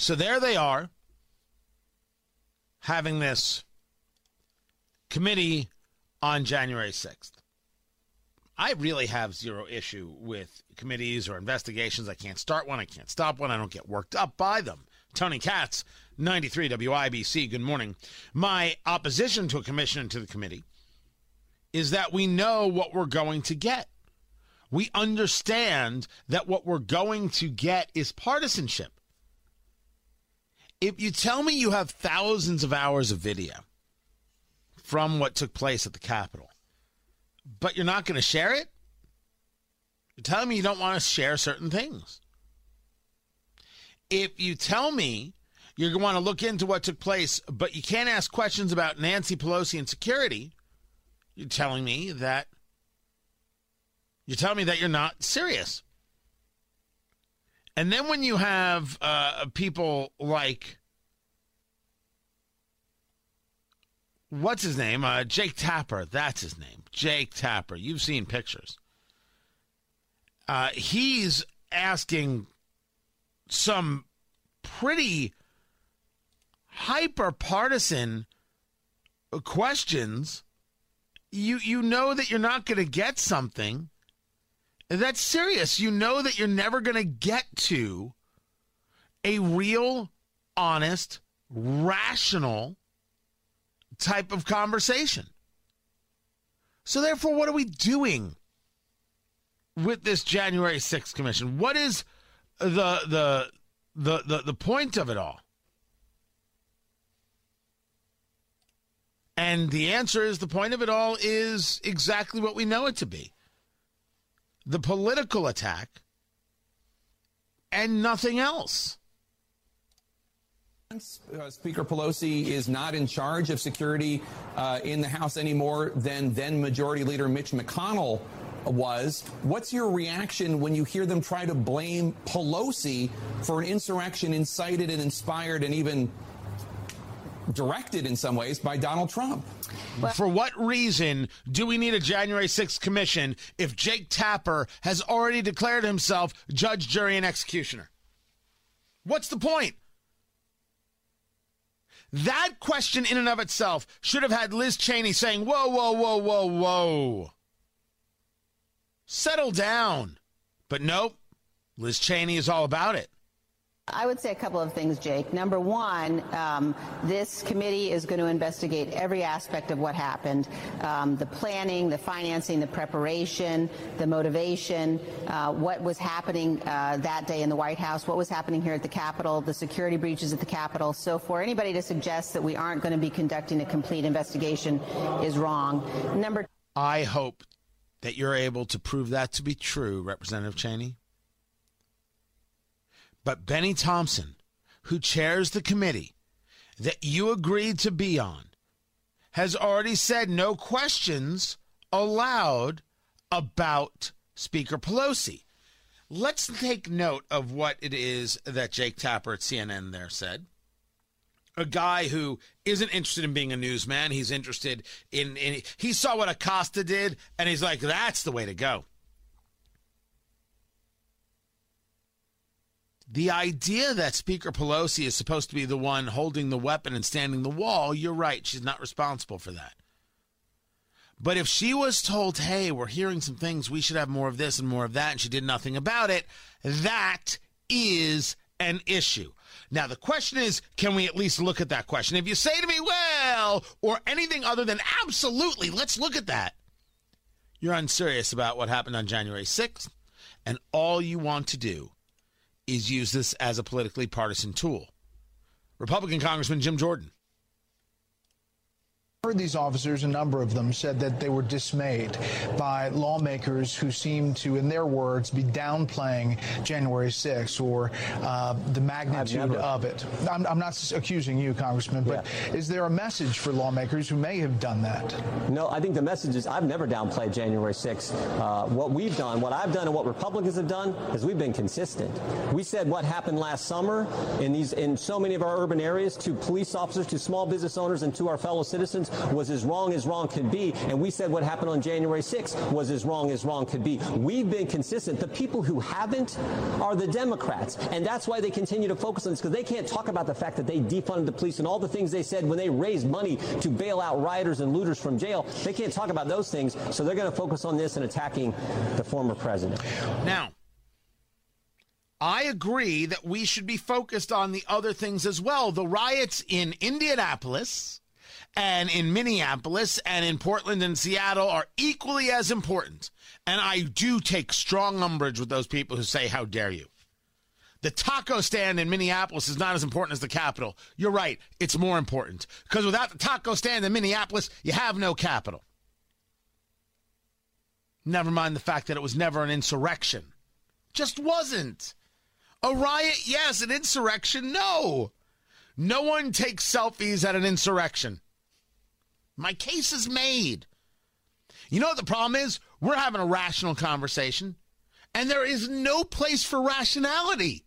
So there they are having this committee on January 6th. I really have zero issue with committees or investigations. I can't start one, I can't stop one, I don't get worked up by them. Tony Katz, 93 WIBC, good morning. My opposition to a commission and to the committee is that we know what we're going to get. We understand that what we're going to get is partisanship. If you tell me you have thousands of hours of video from what took place at the Capitol, but you're not going to share it, you're telling me you don't want to share certain things. If you tell me you're going to want to look into what took place, but you can't ask questions about Nancy Pelosi and security, you're telling me that you're telling me that you're not serious. And then when you have uh, people like what's his name? Uh, Jake Tapper. That's his name. Jake Tapper. You've seen pictures. Uh, he's asking some pretty hyper partisan questions. You you know that you're not going to get something that's serious. You know that you're never going to get to a real, honest, rational type of conversation. So, therefore, what are we doing with this January 6th commission? What is the the the the, the point of it all? And the answer is the point of it all is exactly what we know it to be the political attack and nothing else. Uh, Speaker Pelosi is not in charge of security uh, in the House anymore than then Majority Leader Mitch McConnell was. What's your reaction when you hear them try to blame Pelosi for an insurrection incited and inspired and even directed in some ways by Donald Trump. For what reason do we need a January 6th commission if Jake Tapper has already declared himself judge, jury, and executioner? What's the point? That question, in and of itself, should have had Liz Cheney saying, Whoa, whoa, whoa, whoa, whoa. Settle down. But nope, Liz Cheney is all about it. I would say a couple of things, Jake. Number one, um, this committee is going to investigate every aspect of what happened um, the planning, the financing, the preparation, the motivation, uh, what was happening uh, that day in the White House, what was happening here at the Capitol, the security breaches at the Capitol. So, for anybody to suggest that we aren't going to be conducting a complete investigation is wrong. Number I hope that you're able to prove that to be true, Representative Cheney. But Bennie Thompson, who chairs the committee that you agreed to be on, has already said no questions allowed about Speaker Pelosi. Let's take note of what it is that Jake Tapper at CNN there said. A guy who isn't interested in being a newsman. He's interested in, in he saw what Acosta did, and he's like, that's the way to go. The idea that Speaker Pelosi is supposed to be the one holding the weapon and standing the wall, you're right. She's not responsible for that. But if she was told, hey, we're hearing some things, we should have more of this and more of that, and she did nothing about it, that is an issue. Now, the question is, can we at least look at that question? If you say to me, well, or anything other than absolutely, let's look at that, you're unserious about what happened on January 6th, and all you want to do is use this as a politically partisan tool. Republican Congressman Jim Jordan heard these officers, a number of them, said that they were dismayed by lawmakers who seemed to, in their words, be downplaying January 6th or uh, the magnitude of it. I'm, I'm, not accusing you, Congressman, but yeah. is there a message for lawmakers who may have done that? No, I think the message is I've never downplayed January 6th. Uh, what we've done, what I've done, and what Republicans have done is we've been consistent. We said what happened last summer in these in so many of our urban areas to police officers, to small business owners, and to our fellow citizens was as wrong as wrong could be, and we said what happened on January 6th was as wrong as wrong could be. We've been consistent. The people who haven't are the Democrats, and that's why they continue to focus on this because they can't talk about the fact that they defunded the police and all the things they said when they raised money to bail out rioters and looters from jail. They can't talk about those things, so they're going to focus on this and attacking the former president. Now, I agree that we should be focused on the other things as well. The riots in Indianapolis and in Minneapolis and in Portland and Seattle are equally as important. And I do take strong umbrage with those people who say, How dare you? The taco stand in Minneapolis is not as important as the Capitol. You're right, it's more important. Because without the taco stand in Minneapolis, you have no Capitol. Never mind the fact that it was never an insurrection. Just wasn't. A riot, yes. An insurrection, no. No one takes selfies at an insurrection. My case is made. You know what the problem is? We're having a rational conversation, and there is no place for rationality.